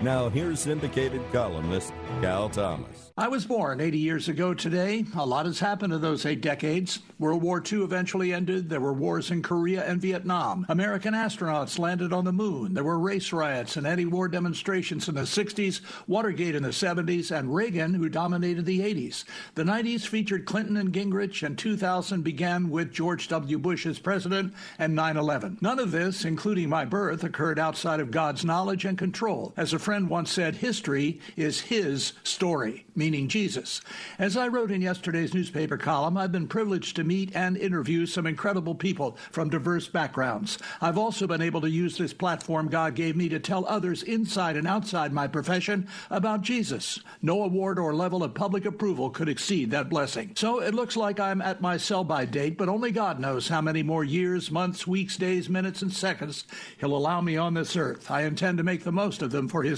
Now, here's syndicated columnist Cal Thomas. I was born 80 years ago today. A lot has happened in those eight decades. World War II eventually ended. There were wars in Korea and Vietnam. American astronauts landed on the moon. There were race riots and anti war demonstrations in the 60s, Watergate in the 70s, and Reagan, who dominated the 80s. The 90s featured Clinton and Gingrich, and 2000 began with George W. Bush as president and 9 11. None of this, including my birth, occurred outside of God's knowledge and control. As a friend once said, history is his story meaning Jesus. As I wrote in yesterday's newspaper column, I've been privileged to meet and interview some incredible people from diverse backgrounds. I've also been able to use this platform God gave me to tell others inside and outside my profession about Jesus. No award or level of public approval could exceed that blessing. So it looks like I'm at my sell by date, but only God knows how many more years, months, weeks, days, minutes, and seconds He'll allow me on this earth. I intend to make the most of them for His